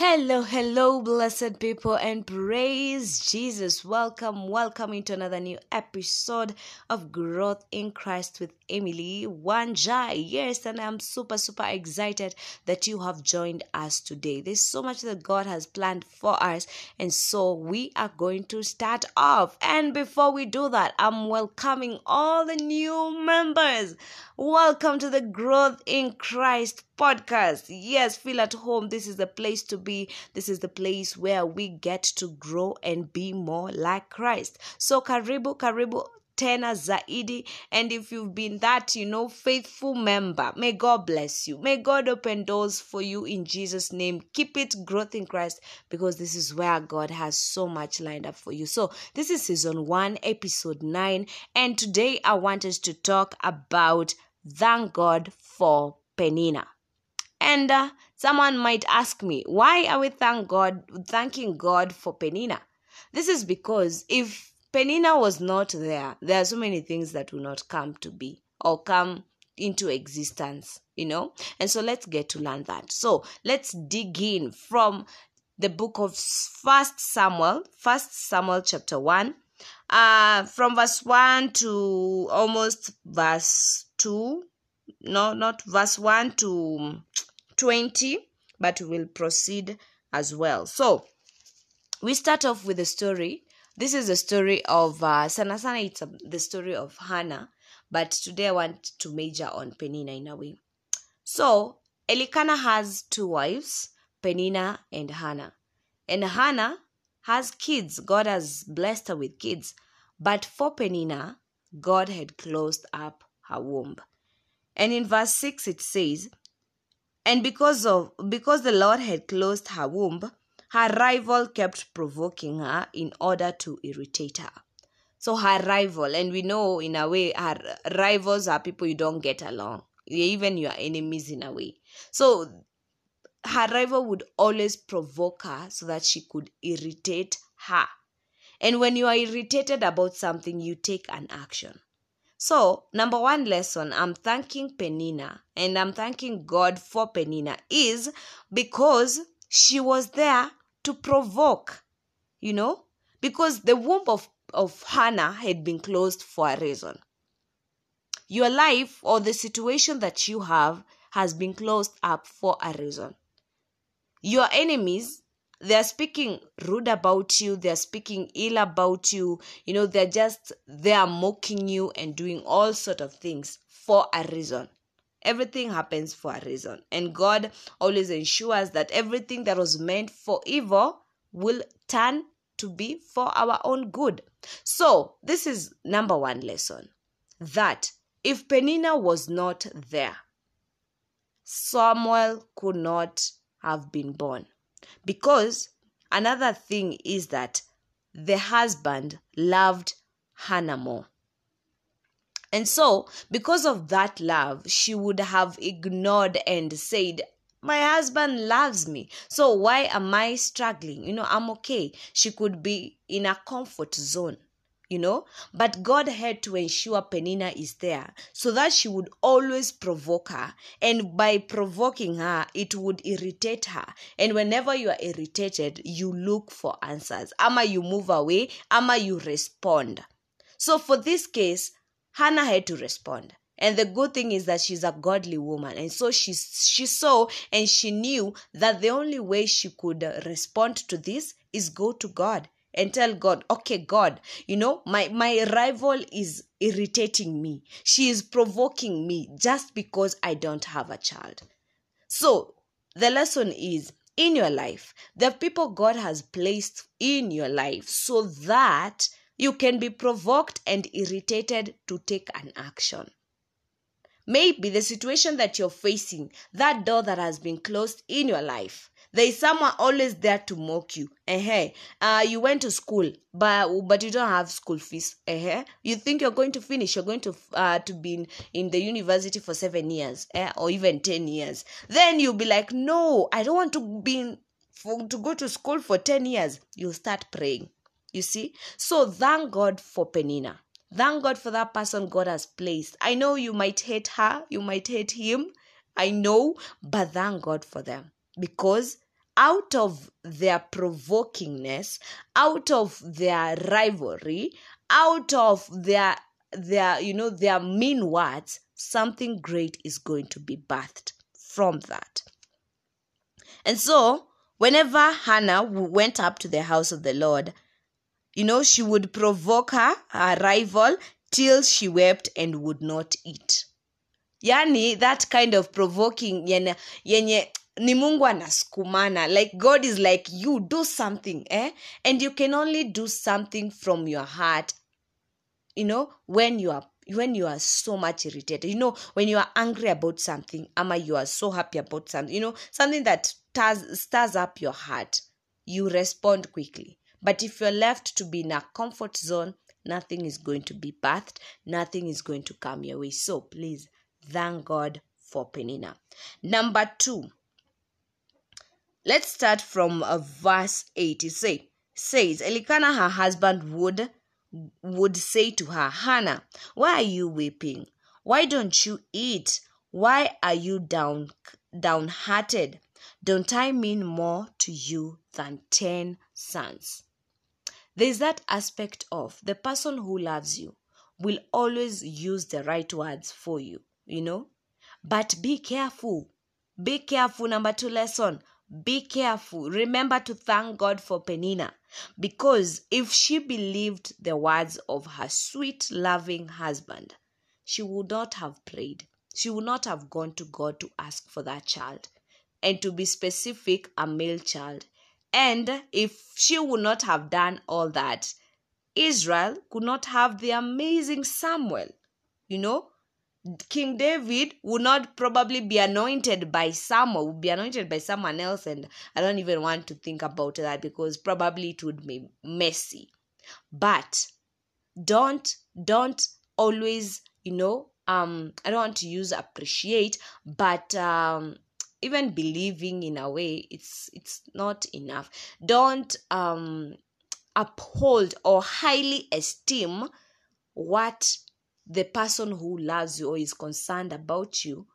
Hello, hello, blessed people, and praise Jesus. Welcome, welcome into another new episode of Growth in Christ with Emily Wanjai. Yes, and I'm super, super excited that you have joined us today. There's so much that God has planned for us, and so we are going to start off. And before we do that, I'm welcoming all the new members. Welcome to the Growth in Christ podcast. Yes, feel at home. This is the place to be. This is the place where we get to grow and be more like Christ. So, karibu, karibu tena zaidi and if you've been that you know faithful member may god bless you may god open doors for you in jesus name keep it growth in christ because this is where god has so much lined up for you so this is season 1 episode 9 and today i want us to talk about thank god for penina and uh, someone might ask me, why are we thank God, thanking God for Penina? This is because if Penina was not there, there are so many things that will not come to be or come into existence, you know? And so let's get to learn that. So let's dig in from the book of First Samuel, First Samuel chapter 1, uh, from verse 1 to almost verse 2. No, not verse 1 to 20, but we will proceed as well. So, we start off with a story. This is a story of uh, Sana Sana, it's a, the story of Hannah, but today I want to major on Penina in a way. So, Elikana has two wives, Penina and Hannah. And Hannah has kids. God has blessed her with kids. But for Penina, God had closed up her womb. And in verse 6 it says, and because of because the Lord had closed her womb, her rival kept provoking her in order to irritate her. So her rival, and we know in a way her rivals are people you don't get along. Even your enemies in a way. So her rival would always provoke her so that she could irritate her. And when you are irritated about something, you take an action. So, number one lesson I'm thanking Penina and I'm thanking God for Penina is because she was there to provoke, you know, because the womb of, of Hannah had been closed for a reason. Your life or the situation that you have has been closed up for a reason. Your enemies they're speaking rude about you they're speaking ill about you you know they're just they're mocking you and doing all sort of things for a reason. Everything happens for a reason. And god always ensures that everything that was meant for evil will turn to be for our own good. So this is number one lesson that if penina was not there samuel could not have been born because another thing is that the husband loved Hannah more. And so, because of that love, she would have ignored and said, My husband loves me. So, why am I struggling? You know, I'm okay. She could be in a comfort zone you know? But god had to ensure penina is there so that she would always provoke her. And by provoking her it would irritate her. And whenever you are irritated you look for answers. Ama you move away ama you respond. So for this case hannah had to respond. And the good thing is that she's a godly woman. And so she she saw and she knew that the only way she could respond to this is go to god and tell God, okay, God, you know, my, my rival is irritating me. She is provoking me just because I don't have a child. So the lesson is in your life, the people God has placed in your life so that you can be provoked and irritated to take an action. Maybe the situation that you're facing, that door that has been closed in your life, there is someone always there to mock you. Uh-huh. uh you went to school but but you don't have school fees. Uh-huh. you think you're going to finish. You're going to uh to be in, in the university for seven years eh? or even ten years. Then you'll be like no i don't want to be in, for, to go to school for 10 years. You start praying. You see? So thank god for penina. Thank god for that person god has placed. I know you might hate her. You might hate him. I know. But thank god for them because out of their provokingness, out of their rivalry, out of their their you know their mean words, something great is going to be birthed from that. And so, whenever Hannah went up to the house of the Lord, you know, she would provoke her, her rival, till she wept and would not eat. Yani, that kind of provoking yenye, yenye ni mungu like god is like you do something eh? And you can only do something from your heart. You know when you are when you are so much irritated. You know when you are angry about something ama you are so happy about something you know something that stirs, stirs up your heart you respond quickly. But if you're left to be in a comfort zone nothing is going to be bathed nothing is going to come your way. So please thank god for penina. Number two let's start from uh, verse 8 it say, says elikana her husband would would say to her, Hannah, why are you weeping? Why don't you eat? Why are you down downhearted? Don't I mean more to you than ten sons? There's that aspect of the person who loves you will always use the right words for you, you know? But be careful. Be careful. Number two lesson be careful. Remember to thank God for Penina because if she believed the words of her sweet, loving husband, she would not have prayed. She would not have gone to God to ask for that child. And to be specific, a male child. And if she would not have done all that, Israel could not have the amazing Samuel. You know, King David would not probably be anointed by someone, would be anointed by someone else, and I don't even want to think about that because probably it would be messy. But don't don't always, you know, um, I don't want to use appreciate, but um even believing in a way it's it's not enough. Don't um uphold or highly esteem what the person who loves you or is concerned about you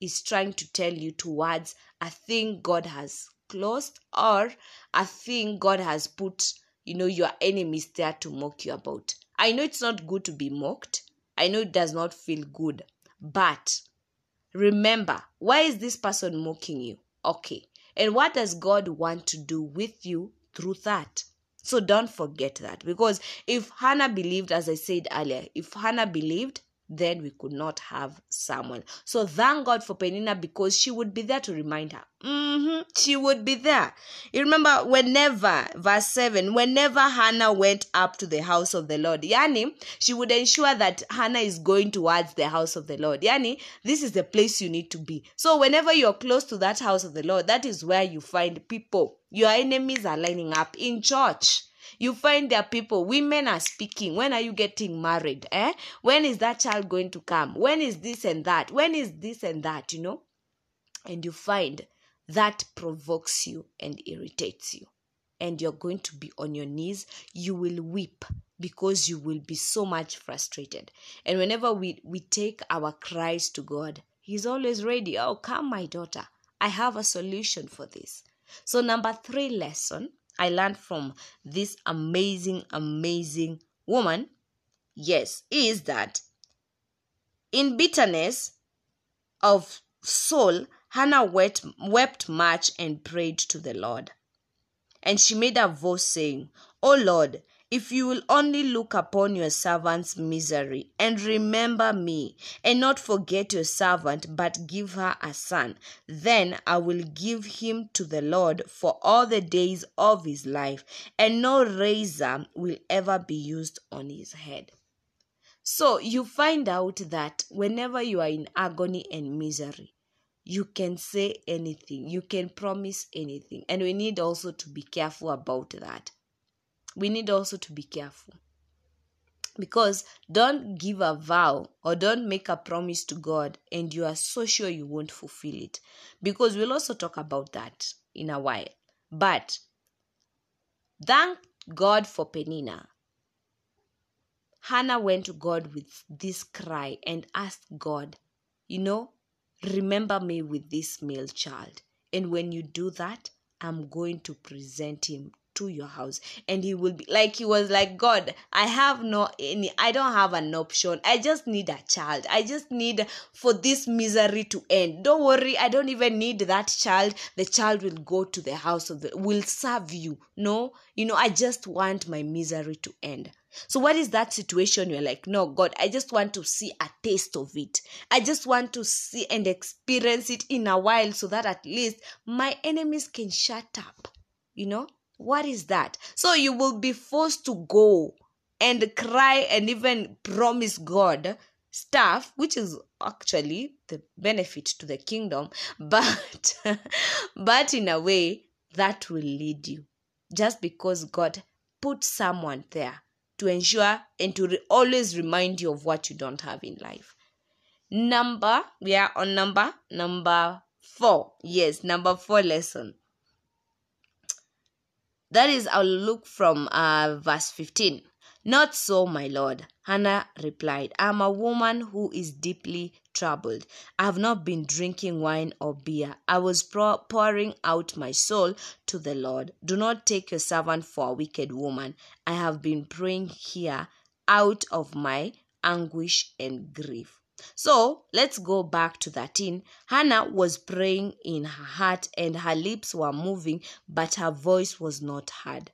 is trying to tell you towards a thing God has closed or a thing God has put, you know, your enemies there to mock you about. I know it's not good to be mocked. I know it does not feel good. But remember, why is this person mocking you? Okay. And what does God want to do with you through that? So don't forget that because if Hannah believed, as I said earlier, if Hannah believed, then we could not have Samuel. So thank God for Penina because she would be there to remind her. Mm-hmm, she would be there. You remember, whenever, verse 7, whenever Hannah went up to the house of the Lord, Yani, she would ensure that Hannah is going towards the house of the Lord. Yani, this is the place you need to be. So whenever you're close to that house of the Lord, that is where you find people. Your enemies are lining up. In church you find there are people women are speaking. When are you getting married eh? When is that child going to come? When is this and that? When is this and that you know? And you find that provokes you and irritates you. And you're going to be on your knees. You will weep because you will be so much frustrated. And whenever we we take our cries to god he's always ready. Oh come my daughter. I have a solution for this so number 3 lesson I learned from this amazing, amazing woman, yes, is that in bitterness of soul, Hannah wept, wept much and prayed to the Lord. And she made a vow saying, O Lord, if you will only look upon your servant's misery and remember me, and not forget your servant, but give her a son, then I will give him to the Lord for all the days of his life, and no razor will ever be used on his head. So you find out that whenever you are in agony and misery, you can say anything, you can promise anything, and we need also to be careful about that we need also to be careful because don't give a vow or don't make a promise to God and you are so sure you won't fulfill it because we'll also talk about that in a while. But thank God for Penina. Hannah went to God with this cry and asked God, you know, remember me with this male child. And when you do that, I'm going to present him to your house and he will be like he was like god i have no any i don't have an option. I just need a child. I just need for this misery to end. Don't worry i don't even need that child. The child will go to the house of the will serve you. No you know i just want my misery to end. So, what is that situation? You're like, no, God, I just want to see a taste of it. I just want to see and experience it in a while so that at least my enemies can shut up. You know, what is that? So, you will be forced to go and cry and even promise God stuff, which is actually the benefit to the kingdom, but but in a way that will lead you just because God put someone there to ensure and to re- always remind you of what you don't have in life. Number, we are on number number four. Yes, number four lesson. That is, I'll look from uh, verse 15. Not so, my lord. Hannah replied, I am a woman who is deeply troubled. I have not been drinking wine or beer. I was pouring out my soul to the Lord. Do not take your servant for a wicked woman. I have been praying here out of my anguish and grief. So let's go back to 13. Hannah was praying in her heart and her lips were moving, but her voice was not heard.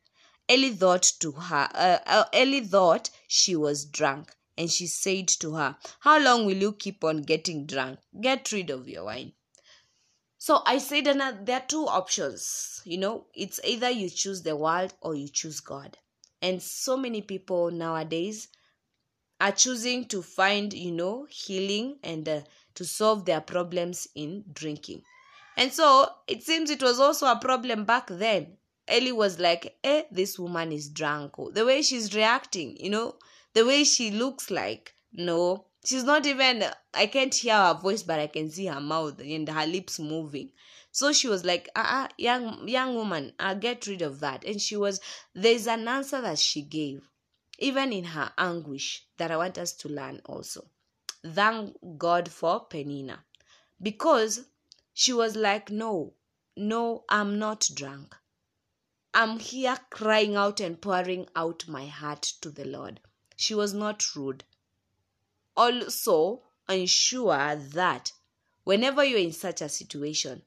Eli thought to her, uh, uh, Eli thought she was drunk, and she said to her, How long will you keep on getting drunk? Get rid of your wine. So I said that there are two options. You know, it's either you choose the world or you choose God. And so many people nowadays are choosing to find, you know, healing and uh, to solve their problems in drinking. And so it seems it was also a problem back then Eli was like, eh, this woman is drunk. The way she's reacting, you know, the way she looks like, no, she's not even, I can't hear her voice, but I can see her mouth and her lips moving. So she was like, ah, uh, young, young woman, uh, get rid of that. And she was, there's an answer that she gave, even in her anguish, that I want us to learn also. Thank God for Penina. Because she was like, no, no, I'm not drunk. I'm here crying out and pouring out my heart to the Lord. She was not rude. Also, ensure that whenever you're in such a situation,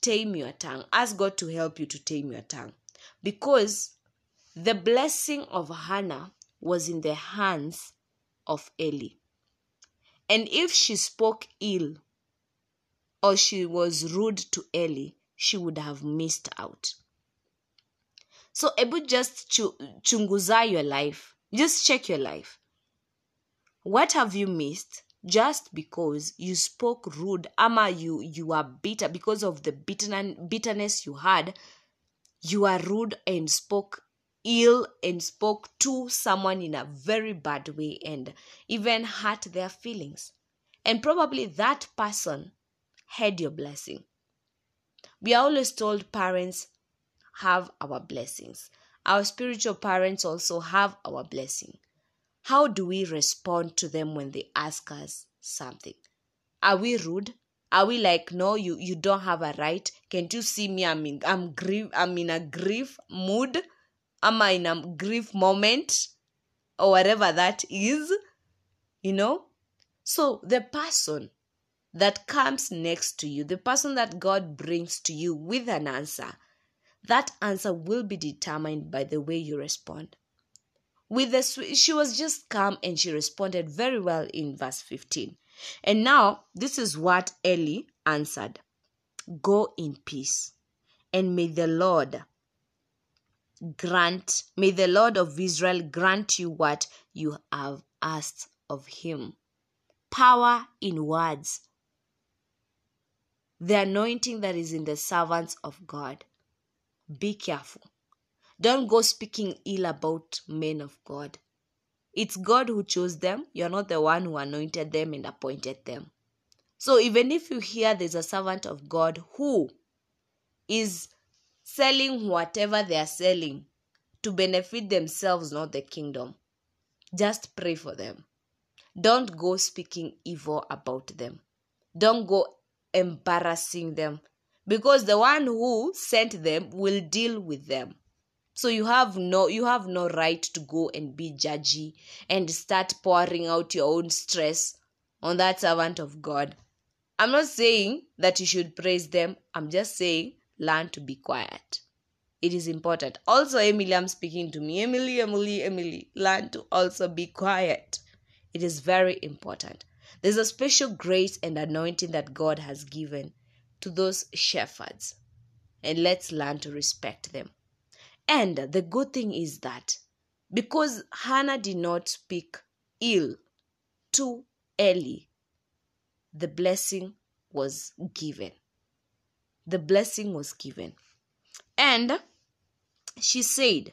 tame your tongue. Ask God to help you to tame your tongue. Because the blessing of Hannah was in the hands of Eli. And if she spoke ill or she was rude to Eli, she would have missed out. So Ebu just chunguza your life. Just check your life. What have you missed? Just because you spoke rude, ama you you are bitter because of the bitterness you had, you are rude and spoke ill and spoke to someone in a very bad way and even hurt their feelings. And probably that person had your blessing. We are always told parents have our blessings. Our spiritual parents also have our blessing. How do we respond to them when they ask us something? Are we rude? Are we like, no, you, you don't have a right? Can't you see me? I'm in I'm grief I'm in a grief mood. Am I in a grief moment? Or whatever that is. You know? So the person that comes next to you, the person that God brings to you with an answer, that answer will be determined by the way you respond. With the she was just calm and she responded very well in verse 15. And now this is what Eli answered. Go in peace and may the Lord grant may the Lord of Israel grant you what you have asked of him. Power in words. The anointing that is in the servants of God be careful. Don't go speaking ill about men of God. It's God who chose them. You're not the one who anointed them and appointed them. So even if you hear there's a servant of God who is selling whatever they are selling to benefit themselves, not the kingdom, just pray for them. Don't go speaking evil about them. Don't go embarrassing them. Because the one who sent them will deal with them. So you have no you have no right to go and be judgy and start pouring out your own stress on that servant of god. I'm not saying that you should praise them. I'm just saying learn to be quiet. It is important. Also emily i'm speaking to me. Emily emily emily learn to also be quiet. It is very important. There's a special grace and anointing that god has given to those shepherds and let's learn to respect them. And the good thing is that because Hannah did not speak ill to Eli, the blessing was given. The blessing was given. And she said,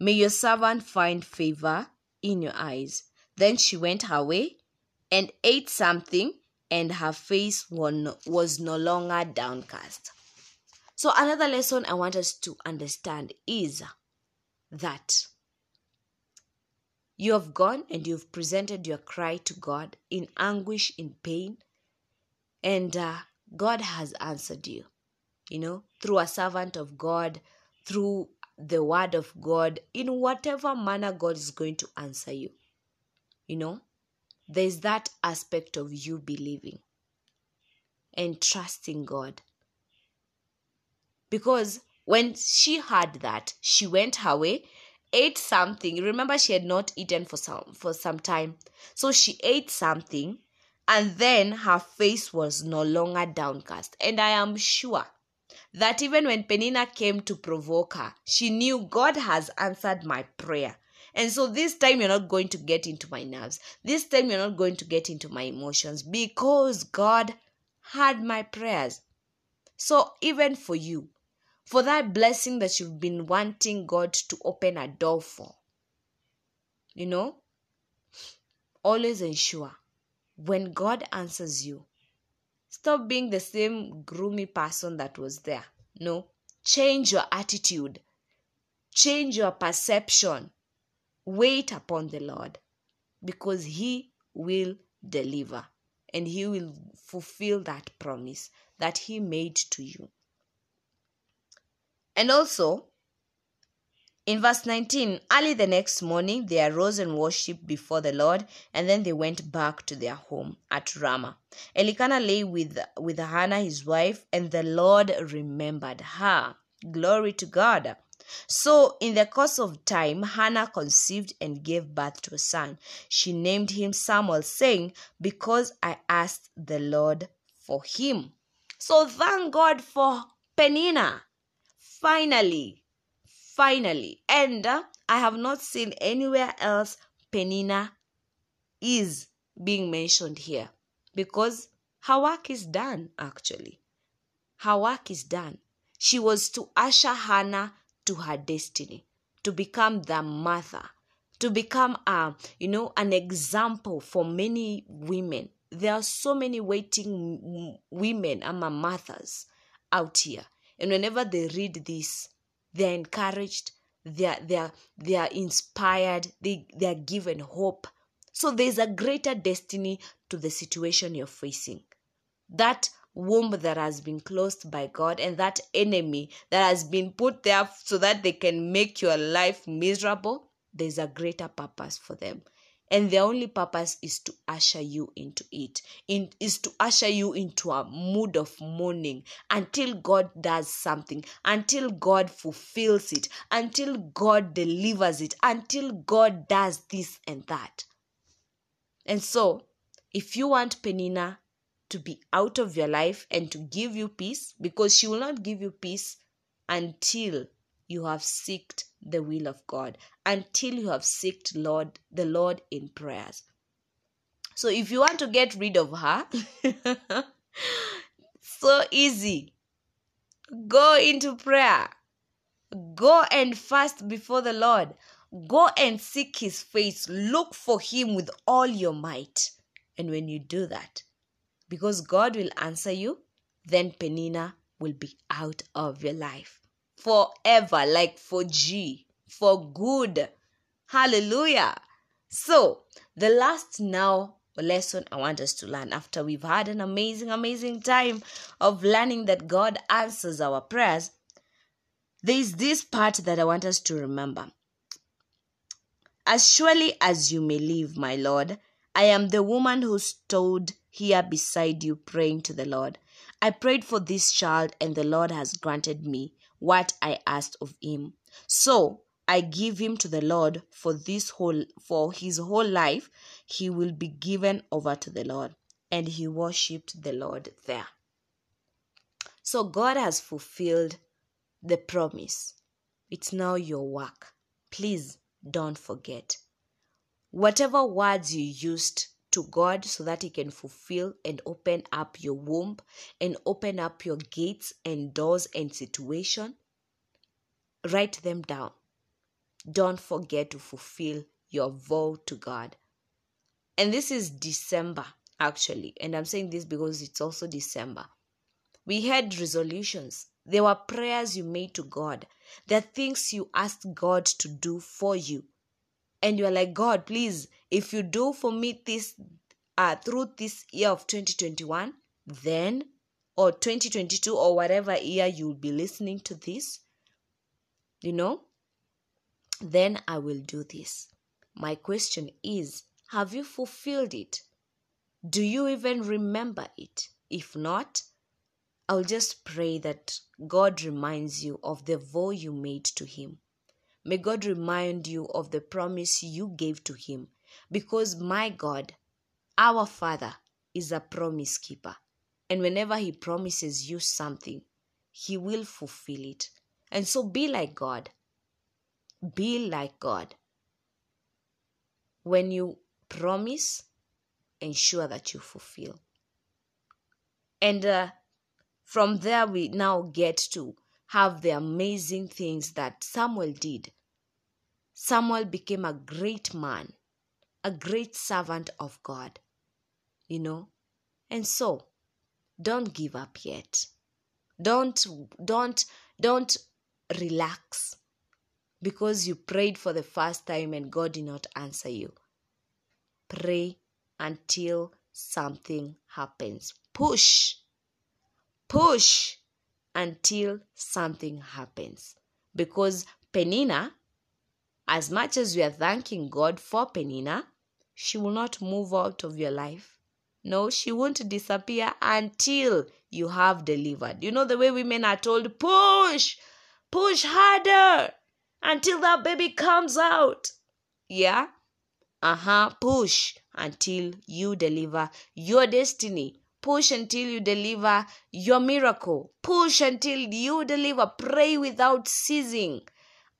May your servant find favor in your eyes. Then she went her way and ate something, and her face was no longer downcast. So, another lesson I want us to understand is that you have gone and you've presented your cry to God in anguish, in pain, and uh, God has answered you, you know, through a servant of God, through the word of God, in whatever manner God is going to answer you. You know, there's that aspect of you believing and trusting God because when she heard that, she went her way, ate something. Remember, she had not eaten for some for some time, so she ate something, and then her face was no longer downcast. And I am sure that even when Penina came to provoke her, she knew God has answered my prayer. And so this time you're not going to get into my nerves. This time you're not going to get into my emotions because God heard my prayers. So even for you, for that blessing that you've been wanting God to open a door for. You know, always ensure when God answers you, stop being the same gloomy person that was there. No, change your attitude, change your perception. Wait upon the Lord because He will deliver and He will fulfill that promise that He made to you. And also, in verse 19, early the next morning they arose and worshipped before the Lord, and then they went back to their home at Ramah. Elkanah lay with, with Hannah his wife, and the Lord remembered her. Glory to God. So, in the course of time, Hannah conceived and gave birth to a son. She named him Samuel, saying, Because I asked the Lord for him. So, thank God for Penina finally, finally, and uh, I have not seen anywhere else Penina is being mentioned here because her work is done actually. Her work is done. She was to usher Hannah to her destiny, to become the mother, to become a, you know, an example for many women. There are so many waiting women, ama mothers out here and whenever they read this, they're encouraged, they're, they're, they're inspired, they, they're given hope. So there's a greater destiny to the situation you're facing. That womb that has been closed by God and that enemy that has been put there so that they can make your life miserable, there's a greater purpose for them and their only purpose is to usher you into it. In, is to usher you into a mood of mourning until god does something until god fulfills it until god delivers it until god does this and that. And so if you want penina to be out of your life and to give you peace because she will not give you peace until you have sought the will of God, until you have sought Lord the Lord in prayers. So if you want to get rid of her, so easy. Go into prayer. Go and fast before the Lord. Go and seek his face. Look for him with all your might. And when you do that, because God will answer you, then Penina will be out of your life forever, like for G, for good. Hallelujah. So, the last now lesson I want us to learn after we've had an amazing, amazing time of learning that God answers our prayers. There's this part that I want us to remember. As surely as you may live, my Lord, I am the woman who stood here beside you praying to the Lord. I prayed for this child, and the Lord has granted me what I asked of him. So I give him to the Lord for this whole for his whole life. He will be given over to the Lord. And he worshipped the Lord there. So God has fulfilled the promise. It's now your work. Please don't forget. Whatever words you used to God so that He can fulfill and open up your womb and open up your gates and doors and situation, write them down. Don't forget to fulfill your vow to God. And this is December, actually. And I'm saying this because it's also December. We had resolutions. There were prayers you made to God. There are things you asked God to do for you. And you're like, God, please, if you do for me this uh, through this year of 2021, then, or 2022, or whatever year you'll be listening to this, you know, then I will do this. My question is Have you fulfilled it? Do you even remember it? If not, I'll just pray that God reminds you of the vow you made to Him. May God remind you of the promise you gave to Him because my God, our Father, is a promise keeper. And whenever He promises you something, He will fulfill it. And so be like God. Be like God. When you promise, ensure that you fulfill. And uh, from there, we now get to have the amazing things that Samuel did. Samuel became a great man, a great servant of God, you know. And so, don't give up yet. Don't don't don't relax because you prayed for the first time and God did not answer you. Pray until something happens. Push. Push until something happens. Because Penina, as much as we are thanking God for Penina, she will not move out of your life. No, she won't disappear until you have delivered. You know the way women are told, push, push harder until that baby comes out. Yeah? Uh huh. Push until you deliver your destiny. Push until you deliver your miracle. Push until you deliver. Pray without ceasing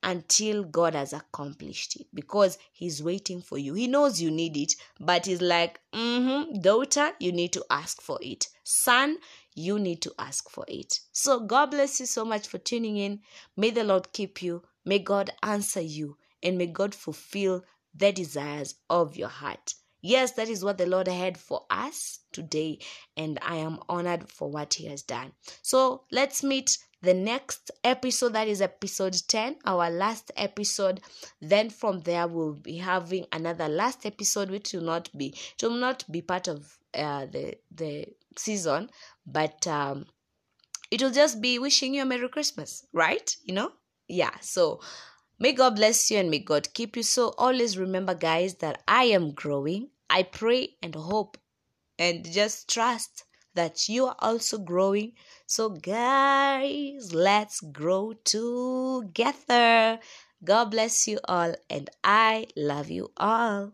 until God has accomplished it because He's waiting for you. He knows you need it, but He's like, mm-hmm, daughter, you need to ask for it. Son, you need to ask for it. So, God bless you so much for tuning in. May the Lord keep you. May God answer you and may God fulfill the desires of your heart. Yes, that is what the Lord had for us today, and I am honored for what He has done. So let's meet the next episode, that is episode 10, our last episode. Then from there, we'll be having another last episode, which will not be, it will not be part of uh, the, the season, but um, it will just be wishing you a Merry Christmas, right? You know? yeah so may god bless you and may god keep you so always remember guys that i am growing i pray and hope and just trust that you are also growing. So guys let's grow together. God bless you all and i love you all